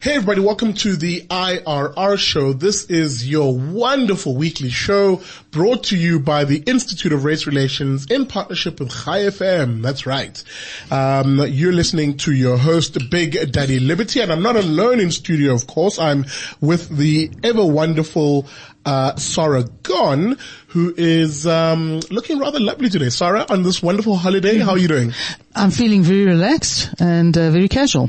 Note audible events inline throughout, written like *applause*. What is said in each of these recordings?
Hey everybody, welcome to the IRR show. This is your wonderful weekly show brought to you by the Institute of Race Relations in partnership with Chai FM. That's right. Um, you're listening to your host, Big Daddy Liberty, and I'm not alone in studio, of course. I'm with the ever wonderful uh, Sara Gon, who is um, looking rather lovely today. Sara, on this wonderful holiday, how are you doing? I'm feeling very relaxed and uh, very casual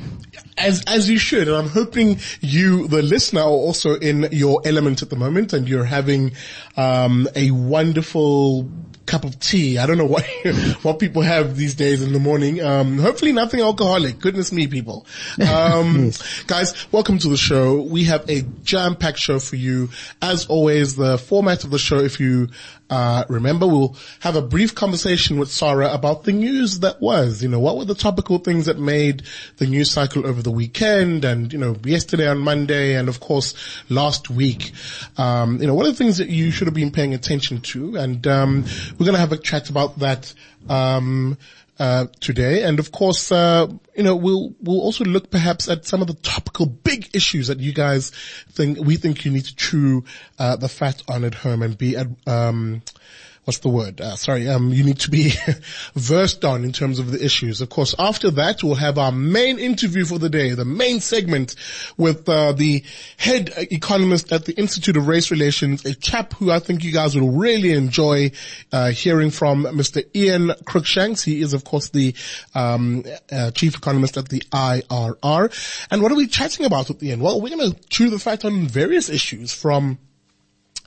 as as you should, and I'm hoping you, the listener, are also in your element at the moment, and you're having um, a wonderful cup of tea. I don't know what *laughs* what people have these days in the morning. Um, hopefully nothing alcoholic. Goodness me, people. Um, yes. *laughs* Guys, welcome to the show. We have a jam-packed show for you. As always, the format of the show, if you uh, remember, we'll have a brief conversation with Sara about the news that was. You know, what were the topical things that made the news cycle over the weekend, and you know, yesterday on Monday, and of course last week. Um, you know, what are the things that you should have been paying attention to? And um, we're going to have a chat about that. Um, uh, today. And of course, uh, you know, we'll, we'll also look perhaps at some of the topical big issues that you guys think, we think you need to chew, uh, the fat on at home and be, um, what's the word? Uh, sorry, um, you need to be *laughs* versed on in terms of the issues. Of course, after that, we'll have our main interview for the day, the main segment with uh, the head economist at the Institute of Race Relations, a chap who I think you guys will really enjoy uh, hearing from, Mr. Ian Cruickshanks. He is, of course, the um, uh, chief economist at the IRR. And what are we chatting about with Ian? Well, we're going to chew the fat on various issues from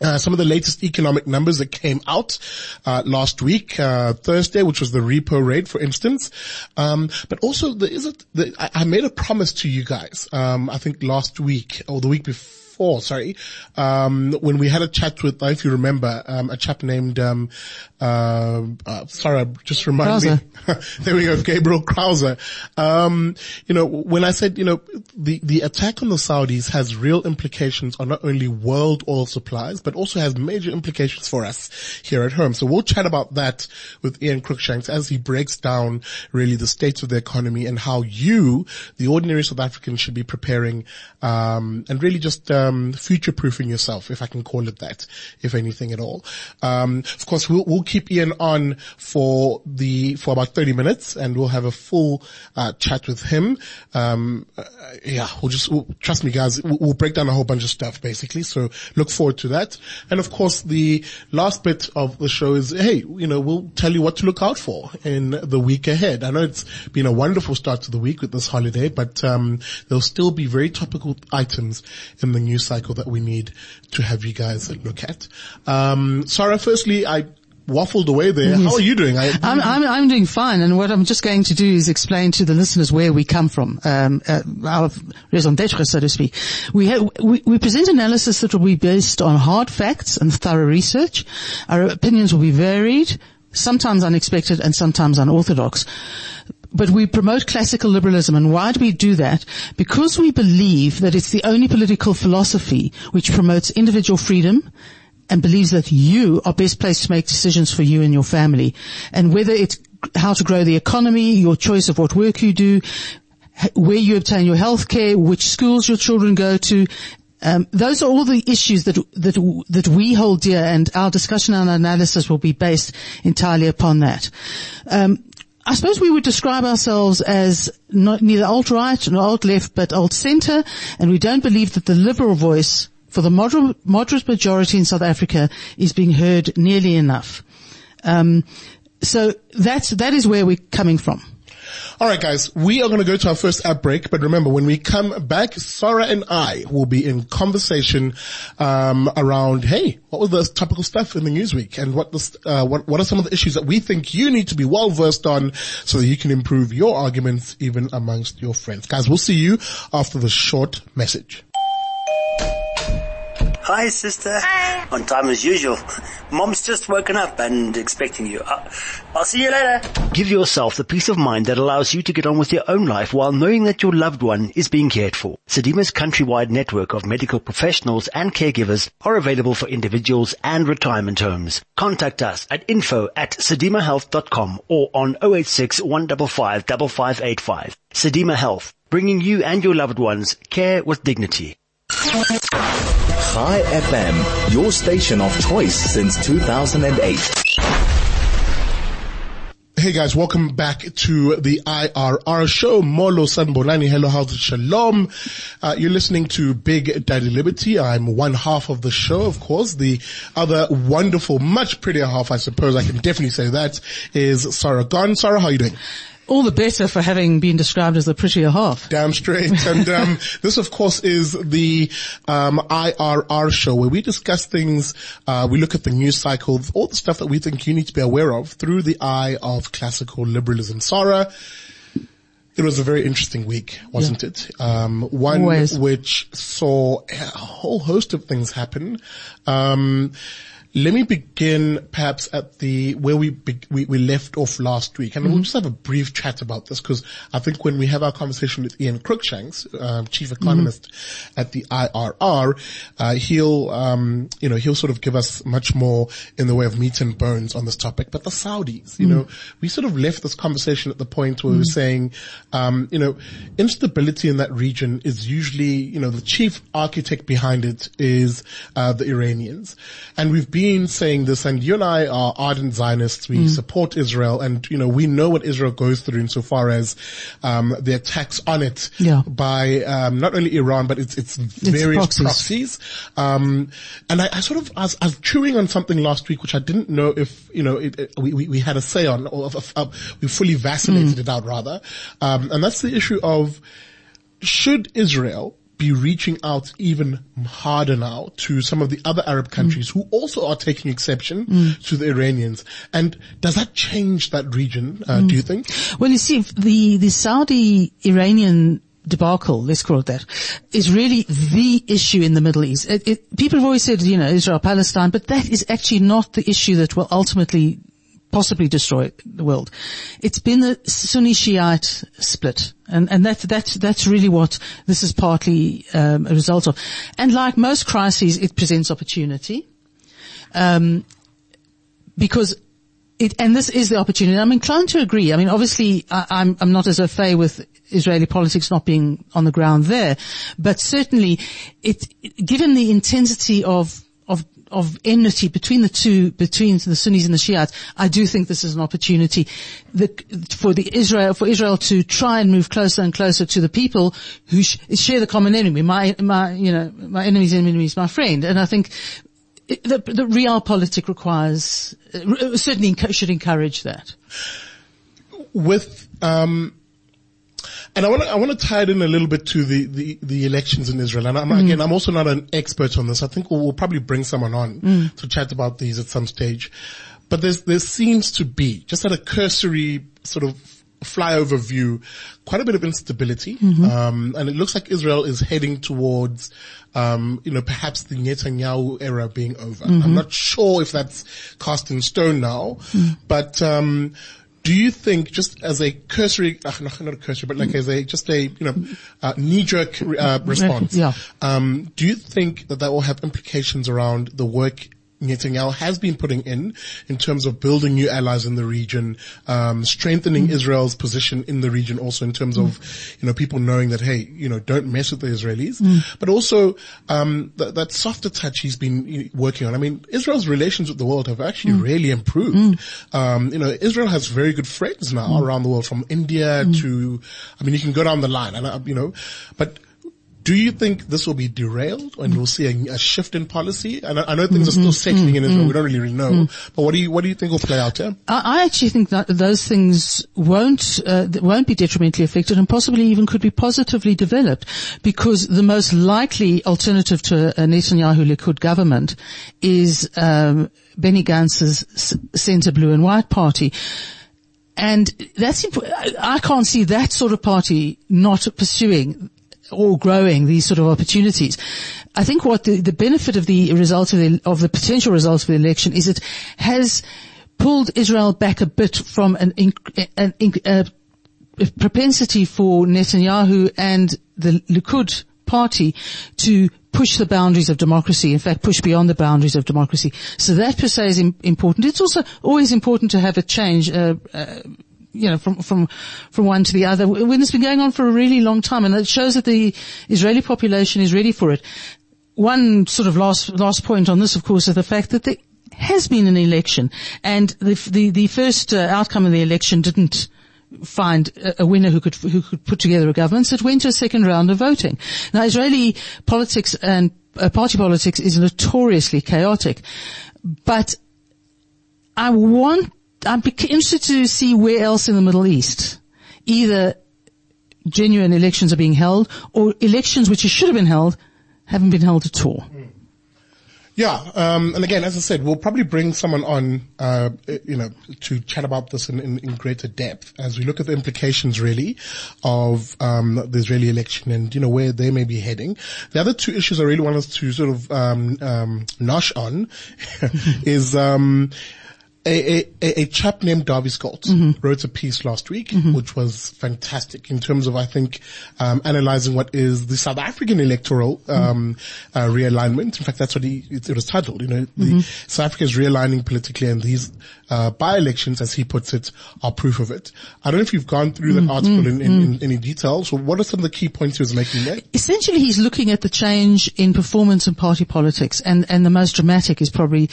uh, some of the latest economic numbers that came out uh, last week, uh, Thursday, which was the repo rate, for instance. Um, but also, there is a, the, I, I, made a promise to you guys. Um, I think last week or the week before before, sorry, um, when we had a chat with, if you remember, um, a chap named, um, uh, uh, sorry, just remind me. *laughs* there we go, Gabriel Crouse. Um, you know, when I said, you know, the, the attack on the Saudis has real implications on not only world oil supplies, but also has major implications for us here at home. So we'll chat about that with Ian Cruickshanks as he breaks down really the state of the economy and how you, the ordinary South African, should be preparing, um, and really just, um, um, future-proofing yourself, if I can call it that, if anything at all. Um, of course, we'll, we'll keep Ian on for the for about 30 minutes, and we'll have a full uh, chat with him. Um, uh, yeah, we'll just we'll, trust me, guys. We'll, we'll, break down a whole bunch of stuff, basically. So look forward to that. And of course, the last bit of the show is, hey, you know, we'll tell you what to look out for in the week ahead. I know it's been a wonderful start to the week with this holiday, but um, there'll still be very topical items in the news cycle that we need to have you guys look at. Um, Sara, firstly, I waffled away there. Yes. How are you doing? I, I'm, I'm, I'm, doing fine. And what I'm just going to do is explain to the listeners where we come from, um, uh, our raison d'etre, so to speak. We, have, we, we present analysis that will be based on hard facts and thorough research. Our opinions will be varied, sometimes unexpected and sometimes unorthodox but we promote classical liberalism. And why do we do that? Because we believe that it's the only political philosophy which promotes individual freedom and believes that you are best placed to make decisions for you and your family. And whether it's how to grow the economy, your choice of what work you do, where you obtain your health care, which schools your children go to, um, those are all the issues that that that we hold dear, and our discussion and analysis will be based entirely upon that. Um, I suppose we would describe ourselves as not, neither alt-right nor alt-left, but alt-center, and we don't believe that the liberal voice for the moderate, moderate majority in South Africa is being heard nearly enough. Um, so that's that is where we're coming from. All right, guys, we are going to go to our first app break, but remember, when we come back, Sara and I will be in conversation um, around, hey, what was the topical stuff in the news week, and what, the, uh, what what are some of the issues that we think you need to be well versed on, so that you can improve your arguments even amongst your friends. Guys, we'll see you after the short message. Hi, sister. Hi. On time as usual. Mom's just woken up and expecting you. Uh, I'll see you later. Give yourself the peace of mind that allows you to get on with your own life while knowing that your loved one is being cared for. Sedima's countrywide network of medical professionals and caregivers are available for individuals and retirement homes. Contact us at info at sedimahealth.com or on 086 155 5585. Sedima Health, bringing you and your loved ones care with dignity. Chai FM, your station of choice since 2008. Hey guys, welcome back to the IRR show. Molo Sanibonani, hello, how's shalom? Uh, you're listening to Big Daddy Liberty. I'm one half of the show, of course. The other wonderful, much prettier half, I suppose I can definitely say that, is Sara Gon. Sara, how are you doing? All the better for having been described as the prettier half. Damn straight. And *laughs* um, this, of course, is the um, IRR show where we discuss things. Uh, we look at the news cycle, all the stuff that we think you need to be aware of through the eye of classical liberalism. Sara, it was a very interesting week, wasn't Yeah. it? Um, one Always. which saw a whole host of things happen. Um, let me begin perhaps at the where we be, we, we left off last week, and we'll just have a brief chat about this because I think when we have our conversation with Ian Cruickshanks, um, chief economist at the IRR, uh, he'll um, you know he'll sort of give us much more in the way of meat and bones on this topic. But the Saudis, you know, we sort of left this conversation at the point where we were saying, um, you know, instability in that region is usually, you know, the chief architect behind it is uh, the Iranians, and we've been saying this. And you and I are ardent Zionists. We support Israel, and you know, we know what Israel goes through insofar as um, the attacks on it Yeah. by um, not only Iran but its its various proxies. proxies. Um, and I, I sort of I was, I was chewing on something last week which I didn't know if you know it, it- we, we we had a say on or if, uh, we fully vacillated it out rather. Um, and that's the issue of should Israel be reaching out even harder now to some of the other Arab mm. countries who also are taking exception mm. to the Iranians? And does that change that region, uh, do mm. you think? Well, you see, the, the Saudi Iranian debacle, let's call it that, is really the issue in the Middle East. It, it, people have always said, you know, Israel, Palestine, but that is actually not the issue that will ultimately possibly destroy the world. It's been the Sunni Shiite split. And, and that, that, that's really what this is partly um, a result of. And like most crises, it presents opportunity. Um, because it, and this is the opportunity. I'm inclined to agree. I mean, obviously, I, I'm, I'm not as au fait with Israeli politics not being on the ground there, but certainly, it, given the intensity of, of, of enmity between the two, between the Sunnis and the Shiites, I do think this is an opportunity the, for the Israel, for Israel to try and move closer and closer to the people who sh- share the common enemy. My, my, you know, my enemy's enemy is my friend. And I think the, the realpolitik requires, uh, certainly should encourage that. with um and I want to I want to tie it in a little bit to the, the, the elections in Israel. And I'm, again, I'm also not an expert on this. I think we'll, we'll probably bring someone on to chat about these at some stage. But there's there seems to be just at a cursory sort of flyover view, quite a bit of instability. Um, and it looks like Israel is heading towards, um, you know, perhaps the Netanyahu era being over. I'm not sure if that's cast in stone now, but, um, do you think, just as a cursory, uh, not, not a cursory, but like as a just a you know uh, knee-jerk uh, response, *laughs* Yeah. um, do you think that that will have implications around the work Netanyahu has been putting in, in terms of building new allies in the region, um, strengthening Israel's position in the region, also in terms of, you know, people knowing that hey, you know, don't mess with the Israelis, but also um, that, that softer touch he's been working on. I mean, Israel's relations with the world have actually really improved. Um, you know, Israel has very good friends now around the world, from India to, I mean, you can go down the line, and uh, you know, but. Do you think this will be derailed and we'll see a, a shift in policy? And I, I know things are still settling in Israel. We don't really, really know. But what do you, what do you think will play out here? I, I actually think that those things won't uh, won't be detrimentally affected, and possibly even could be positively developed, because the most likely alternative to a Netanyahu Likud government is um, Benny Gantz's centre blue and white party. And that's, imp- I can't see that sort of party not pursuing or growing these sort of opportunities. I think what the, the benefit of the result of the, of the potential results of the election is it has pulled Israel back a bit from an, an propensity for Netanyahu and the Likud party to push the boundaries of democracy, in fact push beyond the boundaries of democracy. So that per se is Im- important. It's also always important to have a change, uh, uh, you know, from, from, from one to the other when it's been going on for a really long time and it shows that the Israeli population is ready for it. One sort of last, last point on this, of course, is the fact that there has been an election and the, the, the first uh, outcome of the election didn't, find a winner who could who could put together a government. So it went to a second round of voting. Now, Israeli politics and uh, party politics is notoriously chaotic, but I want I'm interested to see where else in the Middle East either genuine elections are being held or elections which should have been held haven't been held at all. Yeah, um, and again, as I said, we'll probably bring someone on, uh, you know, to chat about this in, in, in, greater depth as we look at the implications really of um, the Israeli election and you know where they may be heading. The other two issues I really want us to sort of um, um nosh on *laughs* is um, a, a, a, chap named Dawie Scholtz mm-hmm. wrote a piece last week, mm-hmm. which was fantastic in terms of, I think, um, analyzing what is the South African electoral um, mm-hmm. uh, realignment. In fact, that's what he, it, it was titled. You know, the mm-hmm. South Africa is realigning politically, and these uh, by-elections, as he puts it, are proof of it. I don't know if you've gone through that mm-hmm. article in, in, in, any detail. So, what are some of the key points he was making there? Essentially, he's looking at the change in performance and party politics, and and the most dramatic is probably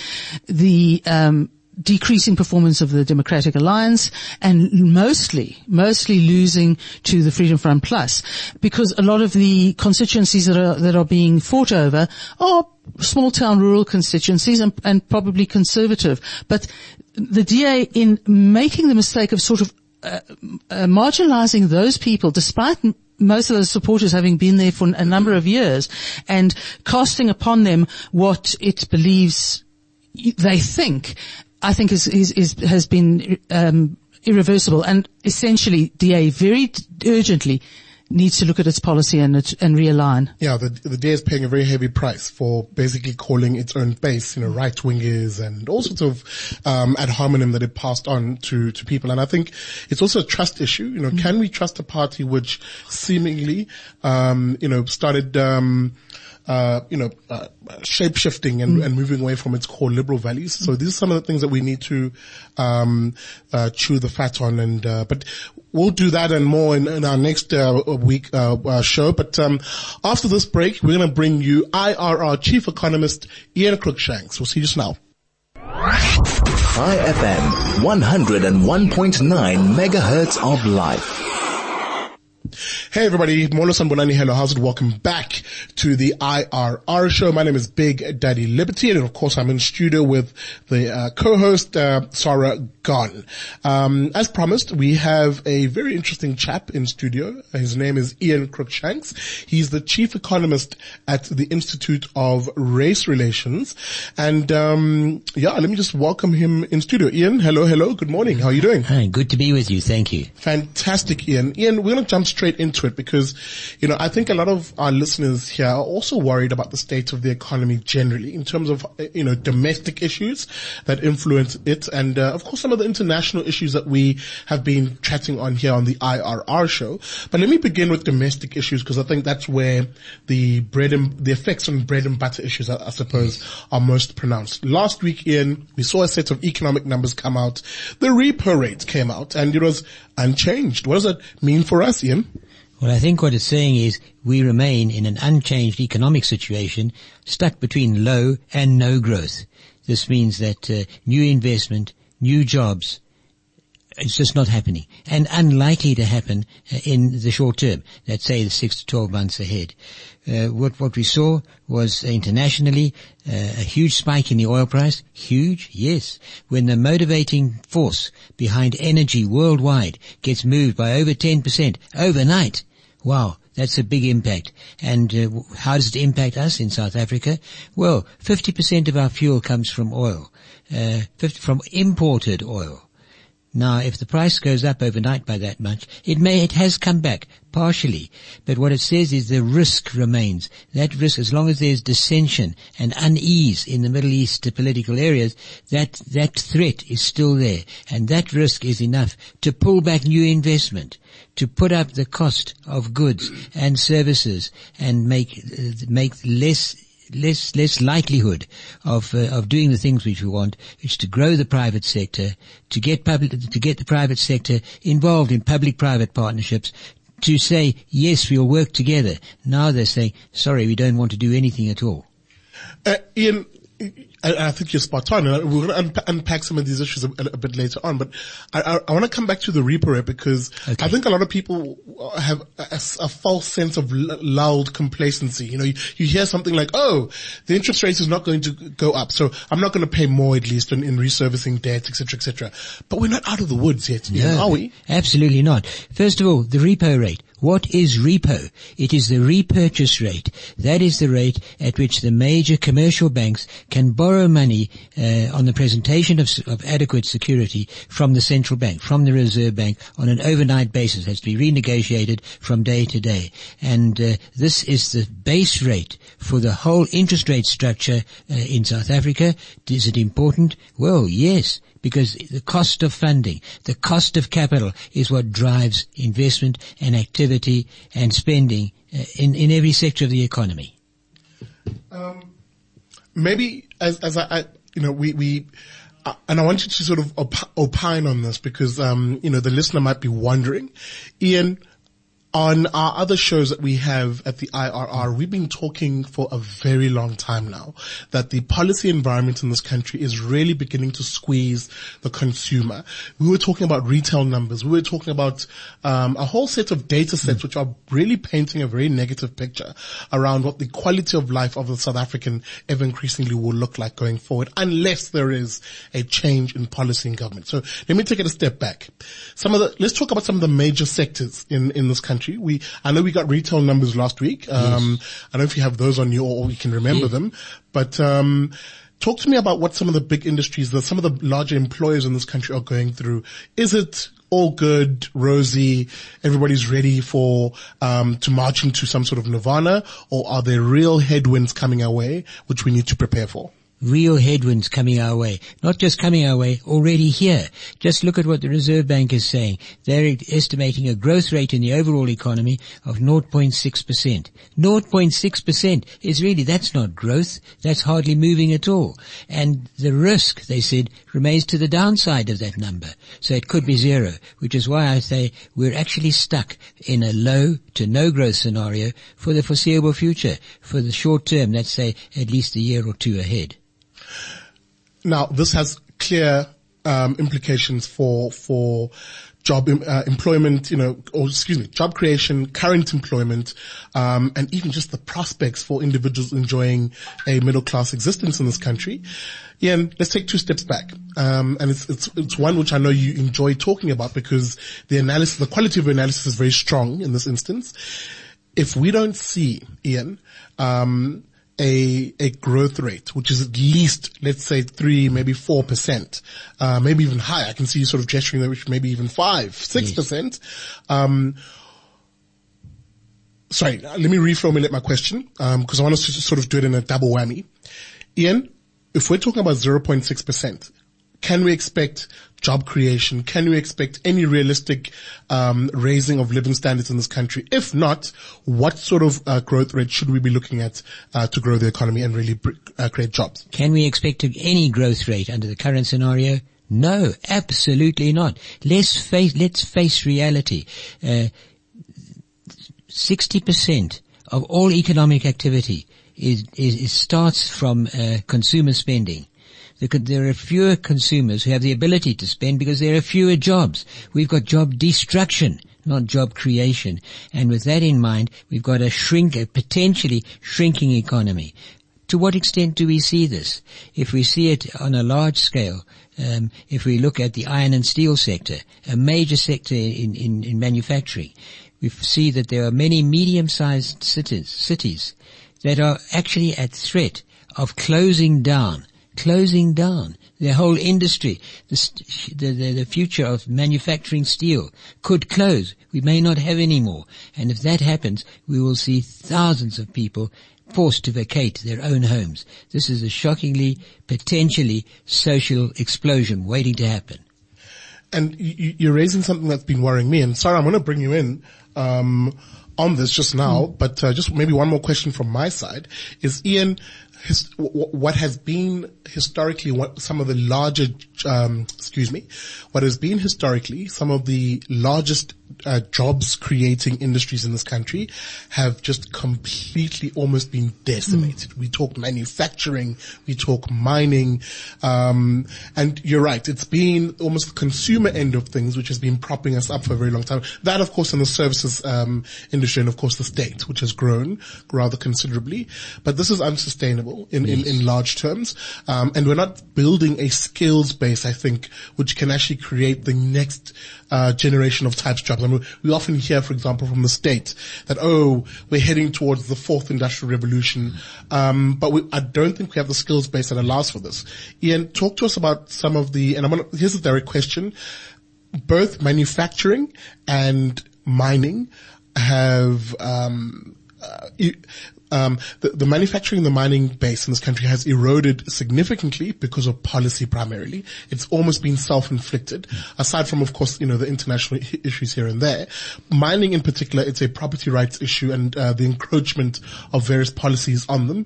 the um, decreasing performance of the Democratic Alliance and mostly, mostly losing to the Freedom Front Plus because a lot of the constituencies that are, that are being fought over are small town rural constituencies and, and probably conservative. But the DA in making the mistake of sort of uh, uh, marginalizing those people despite most of those supporters having been there for a number of years and casting upon them what it believes they think I think is, is, is has been um, irreversible, and essentially, DA very urgently needs to look at its policy and and realign. Yeah, the the DA is paying a very heavy price for basically calling its own base, you know, right wingers and all sorts of um, ad hominem that it passed on to to people. And I think it's also a trust issue. You know, mm-hmm. can we trust a party which seemingly, um, you know, started. Um, uh, you know, uh, shape shifting and, mm. and, moving away from its core liberal values. So these are some of the things that we need to um, uh, chew the fat on. And uh, but we'll do that and more in, in our next uh, week uh, show. But um, after this break, we're going to bring you IRR chief economist Ian Cruickshanks. We'll see you just now. Chai FM, 101.9 megahertz of life. Hey everybody, Molo Sanibonani, hello, how's it? Welcome back to the IRR show. My name is Big Daddy Liberty and of course I'm in studio with the uh, co-host, uh, Sara Gon. Um, as promised, we have a very interesting chap in studio. His name is Ian Cruickshanks. He's the chief economist at the Institute of Race Relations. And, um, yeah, let me just welcome him in studio. Ian, hello, hello, good morning. How are you doing? Hi, good to be with you. Thank you. Fantastic, Ian. Ian, we're going to jump straight into it because, you know, I think a lot of our listeners here are also worried about the state of the economy generally in terms of, you know, domestic issues that influence it. And, uh, of course, some of the international issues that we have been chatting on here on the IRR show. But let me begin with domestic issues because I think that's where the bread and the effects on bread and butter issues, I, I suppose, are most pronounced. Last week, Ian, we saw a set of economic numbers come out. The repo rate came out and it was unchanged. What does that mean for us, Ian? Well, I think what it's saying is we remain in an unchanged economic situation, stuck between low and no growth. This means that uh, new investment, new jobs, it's just not happening and unlikely to happen uh, in the short term. Let's say the six to 12 months ahead. Uh, what, what we saw was internationally uh, a huge spike in the oil price. Huge, yes. When the motivating force behind energy worldwide gets moved by over 10% overnight, wow, that's a big impact. And uh, how does it impact us in South Africa? Well, 50% of our fuel comes from oil, uh, 50, from imported oil. Now, if the price goes up overnight by that much, it may, it has come back partially. But what it says is the risk remains. That risk, as long as there's dissension and unease in the Middle East political areas, that, that threat is still there. And that risk is enough to pull back new investment, to put up the cost of goods and services and make, uh, make less less less likelihood of uh, of doing the things which we want, which is to grow the private sector, to get public to get the private sector involved in public-private partnerships. To say yes, we'll work together. Now they're saying, sorry, we don't want to do anything at all. Uh, Ian, I, I, think you're spot on. And we're going to unpack some of these issues a, a bit later on, but I, I, I want to come back to the repo rate because okay. I think a lot of people have a, a false sense of lulled complacency. You know, you, you, hear something like, oh, the interest rate is not going to go up, so I'm not going to pay more at least in, in reservicing debt, etc., etc. But we're not out of the woods yet, no, are we? Absolutely not. First of all, the repo rate. What is repo? It is the repurchase rate. That is the rate at which the major commercial banks can borrow money uh, on the presentation of, of, adequate security from the central bank, from the Reserve Bank, on an overnight basis. It has to be renegotiated from day to day. And uh, this is the base rate for the whole interest rate structure uh, in South Africa. Is it important? Well, yes because the cost of funding, the cost of capital is what drives investment and activity and spending uh, in, in every sector of the economy. Um, maybe as, as I, I, you know, we, we, uh, and I want you to sort of op- opine on this because, um, you know, the listener might be wondering, Ian, on our other shows that we have at the IRR, we've been talking for a very long time now that the policy environment in this country is really beginning to squeeze the consumer. We were talking about retail numbers. We were talking about um, a whole set of data sets which are really painting a very negative picture around what the quality of life of the South African ever increasingly will look like going forward, unless there is a change in policy and government. So let me take it a step back. Some of the let's talk about some of the major sectors in in this country country. We, I know we got retail numbers last week. Um, yes. I don't know if you have those on you or you can remember yeah. them, but, um, talk to me about what some of the big industries that some of the larger employers in this country are going through. Is it all good, rosy, everybody's ready for, um, to march into some sort of nirvana or are there real headwinds coming our way which we need to prepare for? Real headwinds coming our way. Not just coming our way, already here. Just look at what the Reserve Bank is saying. They're estimating a growth rate in the overall economy of 0.6%. 0.6% is really, that's not growth. That's hardly moving at all. And the risk, they said, remains to the downside of that number. So it could be zero, which is why I say we're actually stuck in a low to no growth scenario for the foreseeable future. For the short term, let's say at least a year or two ahead. Now, this has clear um, implications for for job uh, employment, you know, or excuse me, job creation, current employment, um, and even just the prospects for individuals enjoying a middle class existence in this country. Ian, let's take two steps back, um, and it's it's it's one which I know you enjoy talking about because the analysis, the quality of analysis is very strong in this instance. If we don't see Ian, um, a, a growth rate, which is at least, let's say three, maybe four percent, uh, maybe even higher. I can see you sort of gesturing there, which maybe even five, six percent. Um, sorry, let me reformulate my question, um, cause I want us to sort of do it in a double whammy. Ian, if we're talking about 0.6 percent, can we expect job creation? Can we expect any realistic um, raising of living standards in this country? If not, what sort of uh, growth rate should we be looking at uh, to grow the economy and really uh, create jobs? Can we expect any growth rate under the current scenario? No, absolutely not. Let's face, let's face reality. Uh, 60% of all economic activity is, is, is starts from uh, consumer spending there are fewer consumers who have the ability to spend because there are fewer jobs. We've got job destruction, not job creation. And with that in mind, we've got a shrink, a potentially shrinking economy. To what extent do we see this? If we see it on a large scale, um, if we look at the iron and steel sector, a major sector in, in, in manufacturing, we see that there are many medium-sized cities, cities that are actually at threat of closing down closing down. Their whole industry, the, st- the, the, the future of manufacturing steel could close. We may not have any more. And if that happens, we will see thousands of people forced to vacate their own homes. This is a shockingly, potentially social explosion waiting to happen. And you, you're raising something that's been worrying me. And sorry, I'm going to bring you in um, on this just now, but uh, just maybe one more question from my side is Ian. His, what has been historically what some of the larger, um, excuse me, what has been historically some of the largest uh, jobs creating industries in this country have just completely almost been decimated. Mm. We talk manufacturing, we talk mining, um, and you're right. It's been almost the consumer end of things which has been propping us up for a very long time. That, of course, in the services um, industry, and of course the state, which has grown rather considerably. But this is unsustainable in yes. in, in, large terms, um, and we're not building a skills base. I think which can actually create the next uh, generation of types jobs. I mean, we often hear, for example, from the state that, oh, we're heading towards the fourth industrial revolution. Um, but we, I don't think we have the skills base that allows for this. Ian, talk to us about some of the, and I'm gonna, here's a direct question. Both manufacturing and mining have, um, uh, um, the, the, manufacturing the mining base in this country has eroded significantly because of policy primarily. It's almost been self-inflicted. Aside from, of course, you know, the international issues here and there. Mining in particular, it's a property rights issue and uh, the encroachment of various policies on them.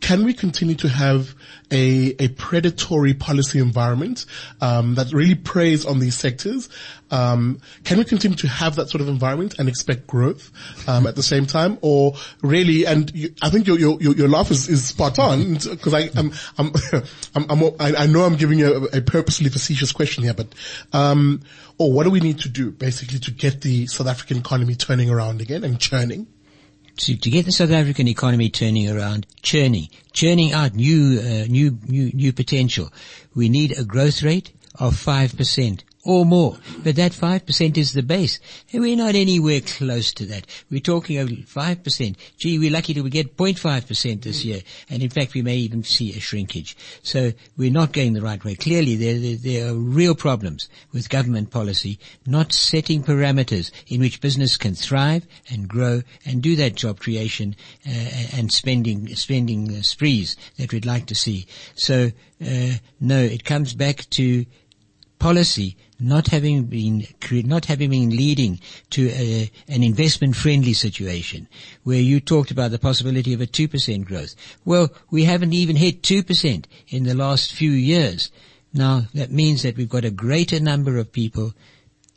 Can we continue to have a, a predatory policy environment um, that really preys on these sectors? Um, can we continue to have that sort of environment and expect growth um, at the same time, or really? And you, I think your your your laugh is, is spot on because I I'm I'm, *laughs* I'm, I'm I, I know I'm giving you a, a purposely facetious question here, but um, or what do we need to do basically to get the South African economy turning around again and churning? to, to get the South African economy turning around, churning, churning out new, uh, new, new, new potential. We need a growth rate of 5% or more. But that 5% is the base. And we're not anywhere close to that. We're talking of 5%. Gee, we're lucky to get 0.5% this year. And in fact, we may even see a shrinkage. So we're not going the right way. Clearly, there, there, there are real problems with government policy not setting parameters in which business can thrive and grow and do that job creation uh, and spending, spending sprees that we'd like to see. So, uh, no, it comes back to policy not having been not having been leading to a, an investment friendly situation where you talked about the possibility of a 2% growth. Well, we haven't even hit 2% in the last few years. Now that means that we've got a greater number of people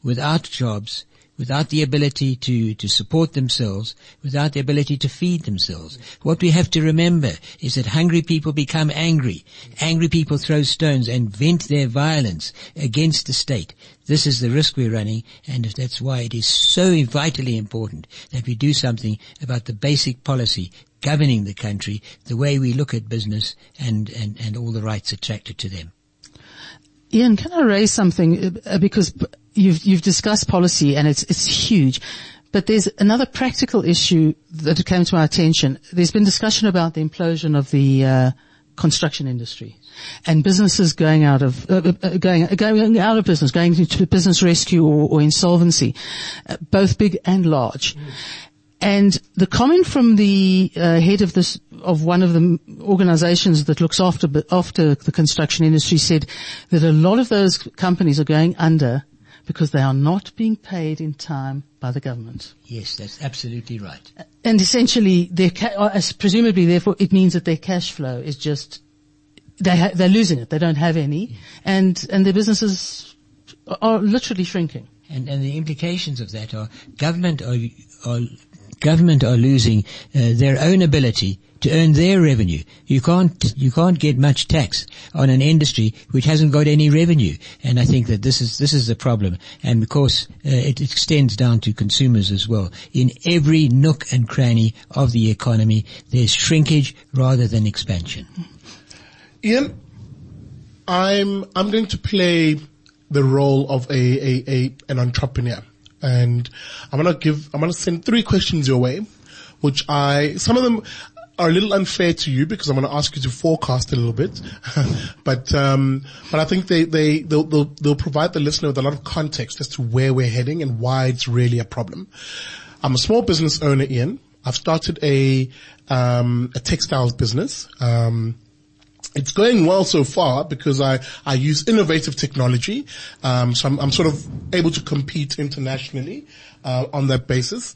without jobs without the ability to, to support themselves, without the ability to feed themselves. What we have to remember is that hungry people become angry. Angry people throw stones and vent their violence against the state. This is the risk we're running and that's why it is so vitally important that we do something about the basic policy governing the country, the way we look at business and, and, and all the rights attracted to them. Ian, can I raise something? Uh, because you've, you've discussed policy and it's, it's huge. But there's another practical issue that came to my attention. There's been discussion about the implosion of the uh, construction industry and businesses going out of uh, uh going going out of business, going into business rescue or, or insolvency, uh, both big and large. Mm. And the comment from the uh, head of this of one of the organizations that looks after after the construction industry said that a lot of those companies are going under because they are not being paid in time by the government. Yes, that's absolutely right. And essentially, their ca- uh, presumably, therefore, it means that their cash flow is just they ha- they're losing it. They don't have any, yeah. and and their businesses are literally shrinking. And and the implications of that are government are are government are losing uh, their own ability to earn their revenue. You can't, you can't get much tax on an industry which hasn't got any revenue. And I think that this is, this is the problem. And of course, uh, it extends down to consumers as well. In every nook and cranny of the economy, there's shrinkage rather than expansion. Ian, I'm, I'm going to play the role of a, a, a an entrepreneur. And I'm gonna give, I'm gonna send three questions your way, which I, some of them, are a little unfair to you because I'm to ask you to forecast a little bit, *laughs* but um, but I think they they they'll, they'll they'll provide the listener with a lot of context as to where we're heading and why it's really a problem. I'm a small business owner, Ian. I've started a um, a textiles business. Um, it's going well so far because I, I use innovative technology. Um, so I'm, I'm sort of able to compete internationally, uh, on that basis.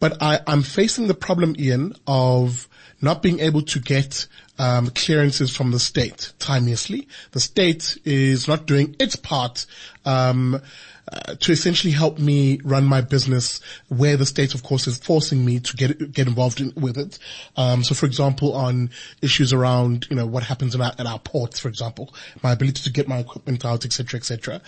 But I, I'm facing the problem, Ian, of not being able to get, um, clearances from the state timeously. The state is not doing its part, um, uh, to essentially help me run my business where the state of course is forcing me to get get involved in, with it. Um, so for example, on issues around, you know, what happens our, at our ports, for example, my ability to get my equipment out, etc., etc.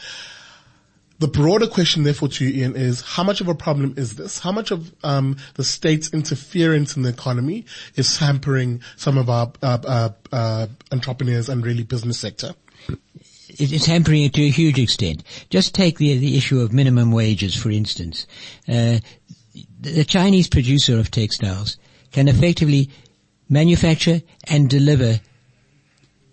The broader question, therefore, to you, Ian, is how much of a problem is this? How much of um, the state's interference in the economy is hampering some of our uh, uh, uh, entrepreneurs and really business sector? It's hampering it to a huge extent. Just take the the issue of minimum wages, for instance. Uh, the Chinese producer of textiles can effectively manufacture and deliver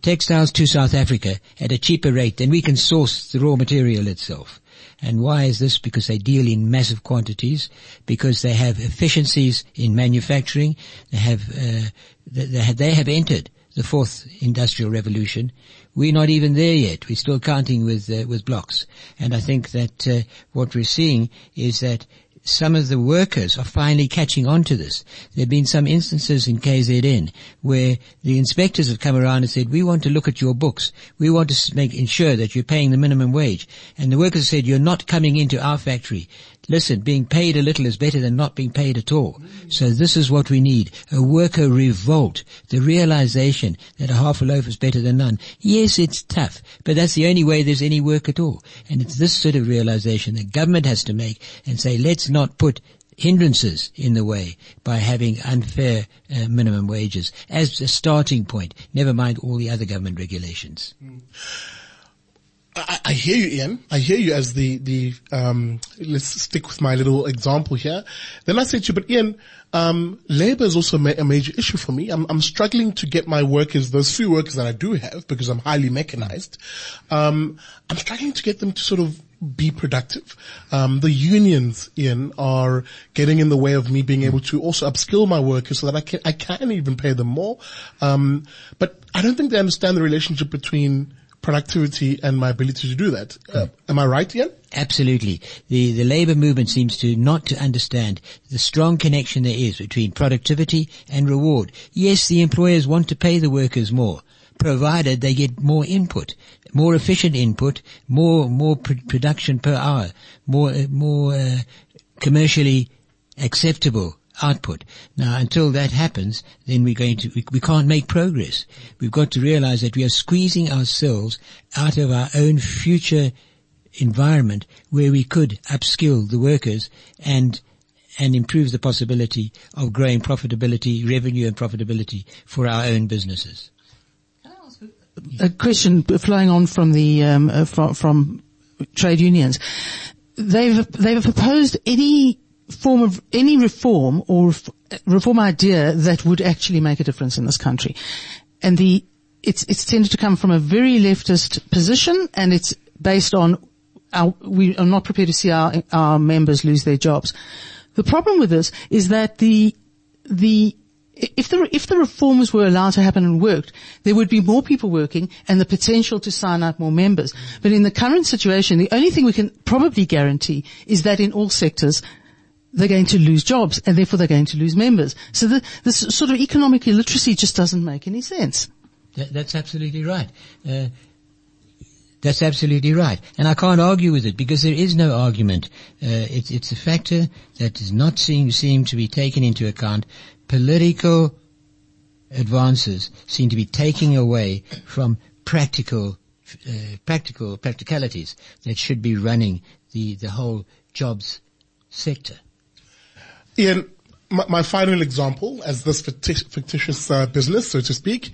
textiles to South Africa at a cheaper rate than we can source the raw material itself. And why is this? Because they deal in massive quantities, because they have efficiencies in manufacturing, they have, uh, they have, they have entered the fourth industrial revolution. We're not even there yet. We're still counting with uh, with blocks. And I think that uh, what we're seeing is that some of the workers are finally catching on to this. There have been some instances in KZN where the inspectors have come around and said, we want to look at your books. We want to make, ensure that you're paying the minimum wage. And the workers said, you're not coming into our factory. Listen, being paid a little is better than not being paid at all. So this is what we need. A worker revolt. The realization that a half a loaf is better than none. Yes, it's tough, but that's the only way there's any work at all. And it's this sort of realization that government has to make and say, let's not put hindrances in the way by having unfair uh, minimum wages as a starting point, never mind all the other government regulations. Mm. I, I, hear you, Ian. I hear you as the, the, um, let's stick with my little example here. Then I said to you, but Ian, um, labor is also a major issue for me. I'm, I'm struggling to get my workers, those few workers that I do have, because I'm highly mechanized. Um, I'm struggling to get them to sort of be productive. Um, the unions, Ian, are getting in the way of me being able to also upskill my workers so that I can, I can even pay them more. Um, but I don't think they understand the relationship between productivity and my ability to do that. Uh, am I right, Ian? Absolutely. The, the labor movement seems to not to understand the strong connection there is between productivity and reward. Yes, the employers want to pay the workers more, provided they get more input, more efficient input, more, more pr- production per hour, more, uh, more, uh, commercially acceptable output. Now, until that happens, then we're going to, we, we, can't make progress. We've got to realize that we are squeezing ourselves out of our own future environment where we could upskill the workers and and improve the possibility of growing profitability, revenue and profitability for our own businesses. A question flowing on from the um, uh, from, from trade unions. They've they've proposed any form of any reform or reform idea that would actually make a difference in this country. And the, it's, it's tended to come from a very leftist position and it's based on our, we are not prepared to see our, our members lose their jobs. The problem with this is that the, the, if the, if the reforms were allowed to happen and worked, there would be more people working and the potential to sign up more members. But in the current situation, the only thing we can probably guarantee is that in all sectors, they're going to lose jobs and therefore they're going to lose members. So the, this sort of economic illiteracy just doesn't make any sense. That, that's absolutely right. Uh, that's absolutely right. And I can't argue with it because there is no argument. Uh, it's, it's a factor that does not seem, seem to be taken into account. Political advances seem to be taking away from practical, uh, practical practicalities that should be running the, the whole jobs sector. Ian, my, my final example as this fictitious uh, business, so to speak,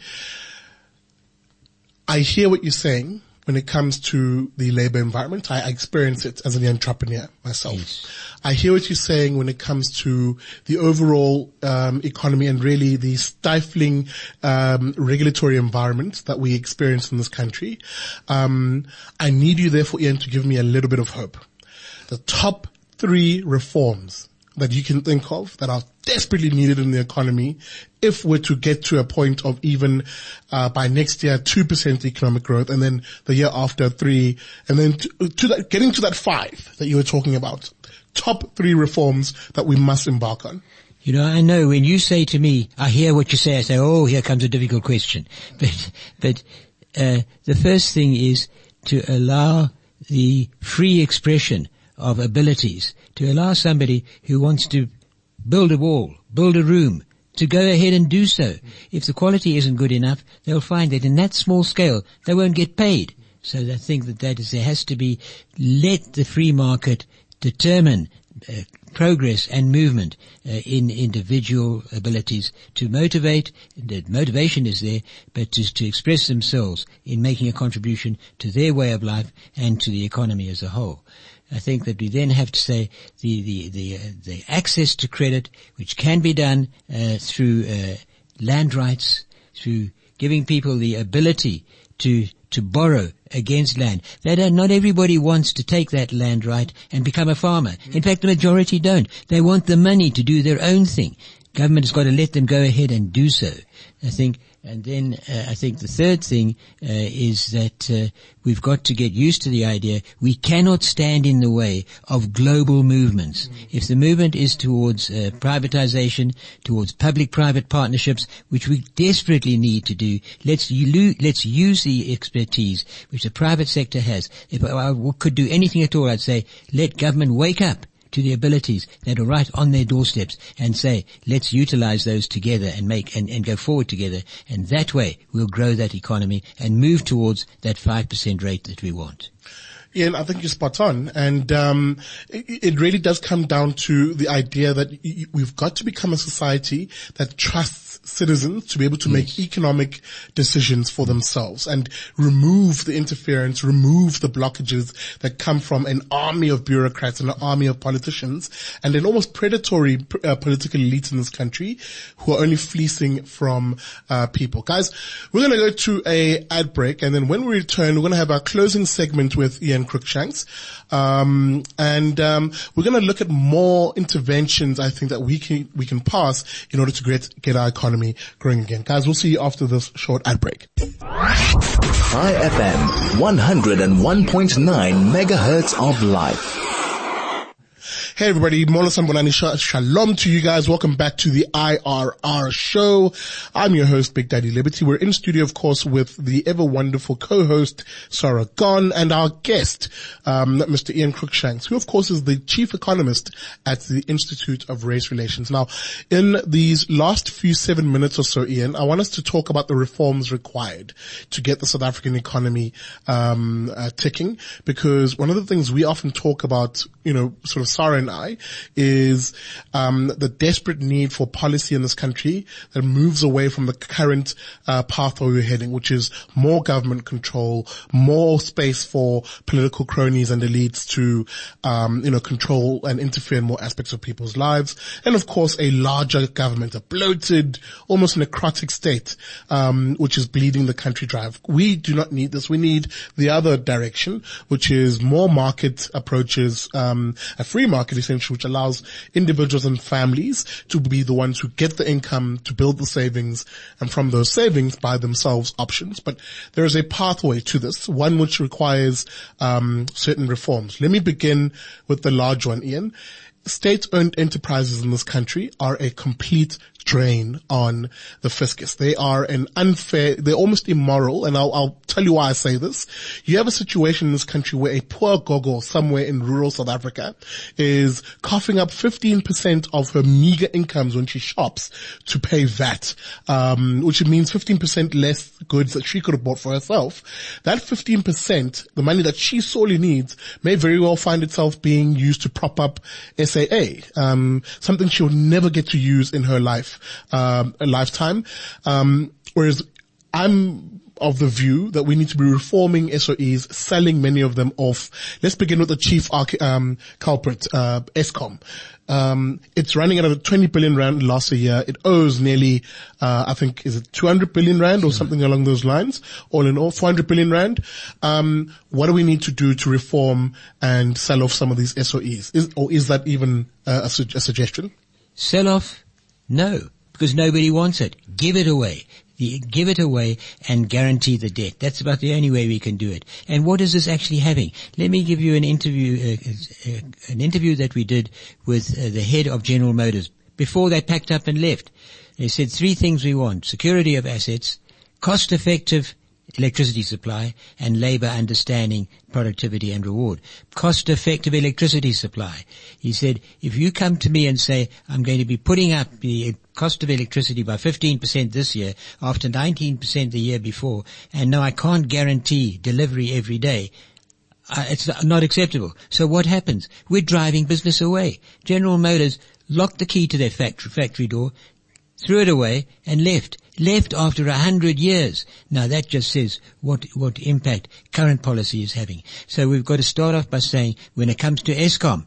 I hear what you're saying when it comes to the labor environment. I, I experience it as an entrepreneur myself. I hear what you're saying when it comes to the overall um, economy and really the stifling um, regulatory environment that we experience in this country. Um, I need you, therefore, Ian, to give me a little bit of hope. The top three reforms that you can think of that are desperately needed in the economy if we're to get to a point of even uh, by next year 2% economic growth and then the year after 3 and then to, to that, getting to that 5 that you were talking about top 3 reforms that we must embark on You know, I know when you say to me, I hear what you say, I say, oh, here comes a difficult question. *laughs* But, but, uh, the first thing is to allow the free expression of abilities, to allow somebody who wants to build a wall, build a room, to go ahead and do so. If the quality isn't good enough, they'll find that in that small scale, they won't get paid. So I think that that is, there has to be, let the free market determine uh, progress and movement uh, in individual abilities to motivate. The motivation is there, but to, to express themselves in making a contribution to their way of life and to the economy as a whole. I think that we then have to say the the the, uh, the access to credit, which can be done uh, through uh, land rights, through giving people the ability to to borrow against land. That uh, not everybody wants to take that land right and become a farmer. In fact, the majority don't. They want the money to do their own thing. Government has got to let them go ahead and do so. I think and then uh, I think the third thing uh, is that uh, we've got to get used to the idea we cannot stand in the way of global movements. Mm-hmm. If the movement is towards uh, privatization, towards public-private partnerships, which we desperately need to do, let's let's use the expertise which the private sector has. If I could do anything at all, I'd say let government wake up to the abilities that are right on their doorsteps and say, let's utilize those together and make and, and go forward together. And that way we'll grow that economy and move towards that 5% rate that we want. Ian, I think you're spot on. And um, it, it, really does come down to the idea that we've got to become a society that trusts citizens to be able to yes. make economic decisions for themselves and remove the interference, remove the blockages that come from an army of bureaucrats and an army of politicians and an almost predatory uh, political elite in this country who are only fleecing from uh, people. Guys, we're going to go to a ad break and then when we return, we're going to have our closing segment with Ian Cruickshanks. Um, and um, we're going to look at more interventions I think that we can we can pass in order to get get our economy growing again. Guys, we'll see you after this short ad break. Chai FM, 101.9 megahertz of life. Hey everybody, Mola Sanibonani Shalom to you guys. Welcome back to the IRR show. I'm your host, Big Daddy Liberty. We're in studio, of course, with the ever wonderful co-host, Sara Gon, and our guest, um, Mr. Ian Cruickshanks, who of course is the chief economist at the Institute of Race Relations. Now, in these last few seven minutes or so, Ian, I want us to talk about the reforms required to get the South African economy, um, uh, ticking, because one of the things we often talk about, you know, sort of Sara and Is um, the desperate need for policy in this country that moves away from the current uh, pathway we're heading, which is more government control, more space for political cronies and elites to, um, you know, control and interfere in more aspects of people's lives, and of course a larger government, a bloated, almost necrotic state, um, which is bleeding the country dry. We do not need this. We need the other direction, which is more market approaches, um, a free market which allows individuals and families to be the ones who get the income to build the savings and from those savings buy themselves options. But there is a pathway to this, one which requires um, certain reforms. Let me begin with the large one, Ian state-owned enterprises in this country are a complete drain on the fiscus. They are an unfair, they're almost immoral, and I'll, I'll, tell you why I say this. You have a situation in this country where a poor gogo somewhere in rural South Africa is coughing up 15% of her meager incomes when she shops to pay VAT, um, which means 15% less goods that she could have bought for herself. That 15%, the money that she sorely needs, may very well find itself being used to prop up SAA, um, something she'll never get to use in her life, um, a lifetime. Um, whereas I'm of the view that we need to be reforming SOEs, selling many of them off. Let's begin with the chief um, culprit, uh, Eskom. Um, it's running at a 20 billion rand loss a year. It owes nearly, uh, I think, is it 200 billion rand or something along those lines? All in all, 400 billion rand. Um, what do we need to do to reform and sell off some of these SOEs? Is, or is that even uh, a, su- a suggestion? Sell off? No, because nobody wants it. Give it away. Give it away and guarantee the debt. That's about the only way we can do it. And what is this actually having? Let me give you an interview, uh, uh, an interview that we did with uh, the head of General Motors before they packed up and left. They said three things we want: security of assets, cost-effective electricity supply, and labor understanding productivity and reward. Cost-effective electricity supply. He said, if you come to me and say, I'm going to be putting up the cost of electricity by 15% this year after 19% the year before, and now I can't guarantee delivery every day, uh, it's not acceptable. So what happens? We're driving business away. General Motors locked the key to their factory, factory door, threw it away and left. Left after a hundred years. Now that just says what, what impact current policy is having. So we've got to start off by saying when it comes to Eskom,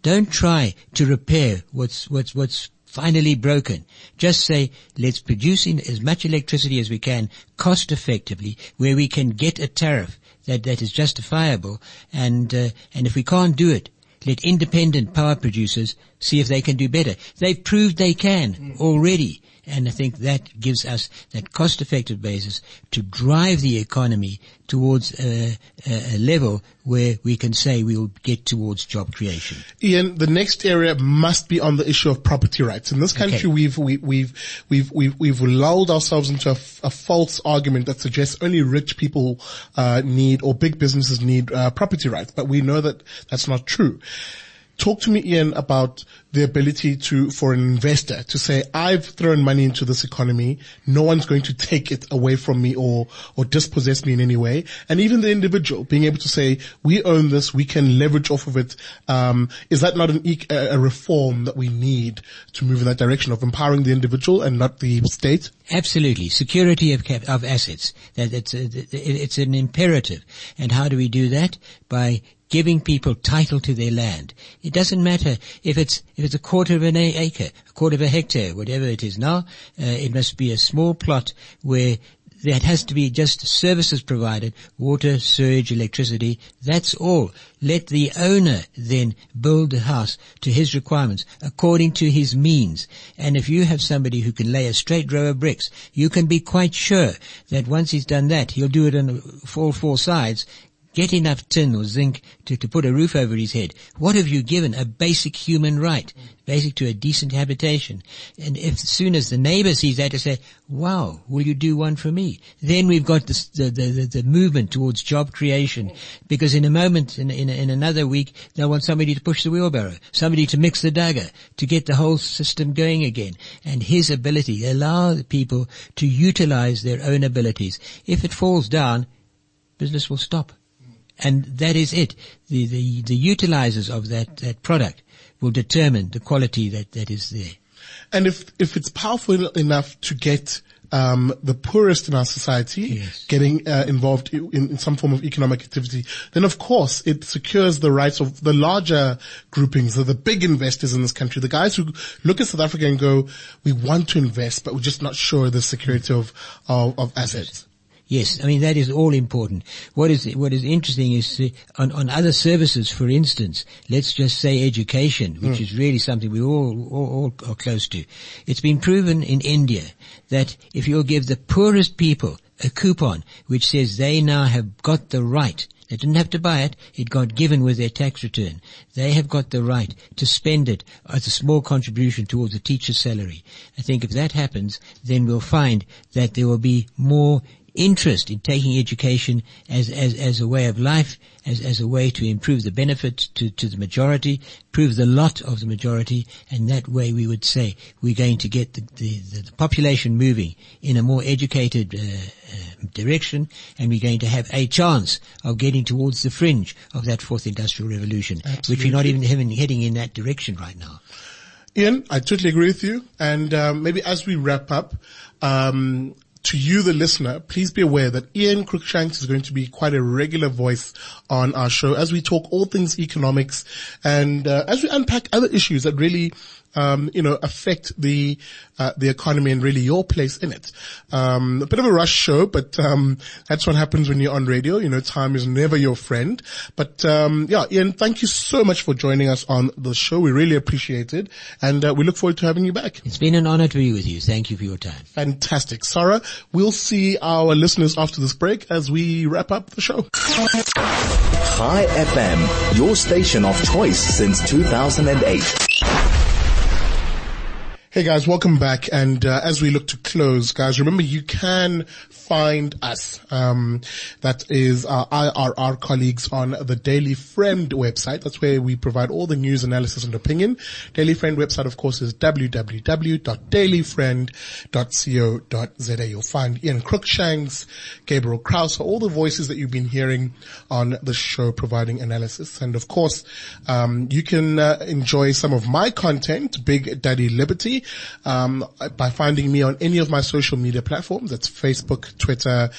don't try to repair what's, what's, what's finally broken. Just say, let's produce in as much electricity as we can cost effectively where we can get a tariff that, that is justifiable and, uh, and if we can't do it, let independent power producers see if they can do better. They've proved they can already. And I think that gives us that cost-effective basis to drive the economy towards a, a, a level where we can say we will get towards job creation. Ian, the next area must be on the issue of property rights. In this country, Okay. we've, we, we've, we've, we've, we've lulled ourselves into a, f- a false argument that suggests only rich people, uh, need or big businesses need, uh, property rights. But we know that that's not true. Talk to me, Ian, about the ability to, for an investor to say, I've thrown money into this economy. No one's going to take it away from me or, or dispossess me in any way. And even the individual being able to say, we own this, we can leverage off of it. Um, is that not an, a reform that we need to move in that direction of empowering the individual and not the state? Absolutely, security of cap- of assets. That it's a, it's an imperative. And how do we do that? By giving people title to their land. It doesn't matter if it's if it's a quarter of an acre, a quarter of a hectare, whatever it is now. Uh, it must be a small plot where that has to be just services provided, water, sewage, electricity, that's all. Let the owner then build the house to his requirements according to his means. And if you have somebody who can lay a straight row of bricks, you can be quite sure that once he's done that, he'll do it on all four sides get enough tin or zinc to, to put a roof over his head. What have you given? A basic human right, basic to a decent habitation. And if as soon as the neighbor sees that, to say, wow, will you do one for me? Then we've got the, the, the movement towards job creation. Because in a moment, in, in, in another week, they'll want somebody to push the wheelbarrow, somebody to mix the dagha, to get the whole system going again. And his ability, allow the people to utilize their own abilities. If it falls down, business will stop. And that is it. The, the, the utilizers of that, that product will determine the quality that, that is there. And if, if it's powerful enough to get um, the poorest in our society Yes. getting uh, involved in, in some form of economic activity, then of course it secures the rights of the larger groupings, the, the big investors in this country, the guys who look at South Africa and go, we want to invest, but we're just not sure of the security of, of, of assets. Yes, I mean that is all important. What is what is interesting is uh, on on other services, for instance, let's just say education, which is really something we all, all all are close to. It's been proven in India that if you'll give the poorest people a coupon which says they now have got the right they didn't have to buy it. It got given with their tax return. They have got the right to spend it as a small contribution towards a teacher's salary. I think if that happens, then we'll find that there will be more interest in taking education as, as, as a way of life, as, as a way to improve the benefit to, to the majority, improve the lot of the majority, and that way we would say we're going to get the, the, the population moving in a more educated uh, uh, direction, and we're going to have a chance of getting towards the fringe of that fourth industrial revolution, which we're not even having, heading in that direction right now. Ian, I totally agree with you. And um, maybe as we wrap up, um, to you, the listener, please be aware that Ian Cruickshanks is going to be quite a regular voice on our show as we talk all things economics and uh, as we unpack other issues that really um, you know, affect the uh, the economy and really your place in it. Um, a bit of a rush show, but um, that's what happens when you're on radio. You know, time is never your friend. But um, yeah, Ian, thank you so much for joining us on the show. We really appreciate it, and uh, we look forward to having you back. It's been an honor to be with you. Thank you for your time. Fantastic, Sara. We'll see our listeners after this break as we wrap up the show. Chai FM, your station of choice since 2008. Hey guys, welcome back. And uh, as we look to close, guys, remember you can find us. Um, that is our IRR colleagues on the Daily Friend website. That's where we provide all the news, analysis, and opinion. Daily Friend website, of course, is www.dailyfriend.co.za. You'll find Ian Cruickshanks, Gabriel Crouse, all the voices that you've been hearing on the show providing analysis. And of course, um, you can uh, enjoy some of my content, Big Daddy Liberty um, by finding me on any of my social media platforms. That's Facebook, Twitter,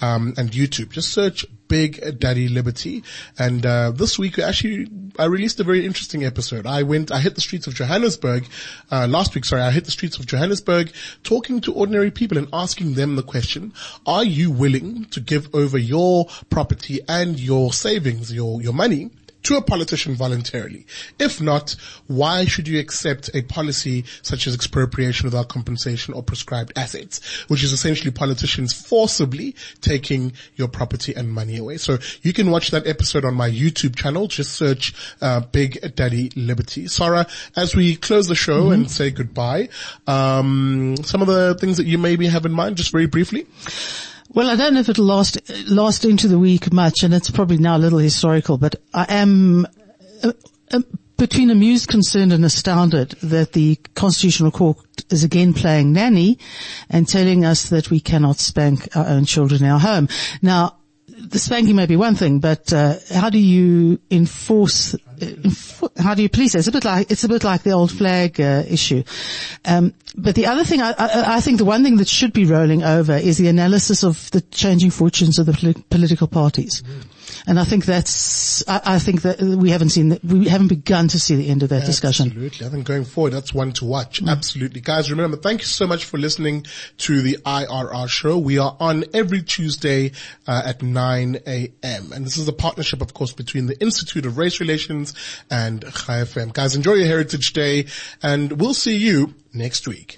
um, and YouTube. Just search Big Daddy Liberty. And uh, this week, actually, I released a very interesting episode. I went, I hit the streets of Johannesburg uh, last week. Sorry, I hit the streets of Johannesburg, talking to ordinary people and asking them the question: Are you willing to give over your property and your savings, your your money? To a politician voluntarily? If not, why should you accept a policy such as expropriation without compensation or prescribed assets, which is essentially politicians forcibly taking your property and money away? So you can watch that episode on my YouTube channel. Just search uh, Big Daddy Liberty. Sara, as we close the show mm-hmm. and say goodbye, um, some of the things that you maybe have in mind, just very briefly. Well, I don't know if it'll last last into the week much, and it's probably now a little historical. But I am uh, uh, between amused, concerned, and astounded that the Constitutional Court is again playing nanny and telling us that we cannot spank our own children in our home. Now, the spanking may be one thing, but uh, how do you enforce? Uh, how do you police it? It's a bit like it's a bit like the old flag uh, issue. Um, but the other thing, I, I, I, think the one thing that should be rolling over is the analysis of the changing fortunes of the political parties. Mm. And I think that's, I, I, think that we haven't seen that, we haven't begun to see the end of that discussion. Absolutely. I think going forward, that's one to watch. Mm. Absolutely. Guys, remember, thank you so much for listening to the IRR show. We are on every Tuesday uh, at 9 a.m. And this is a partnership, of course, between the Institute of Race Relations and Chai FM. Guys, enjoy your Heritage Day and we'll see you next week.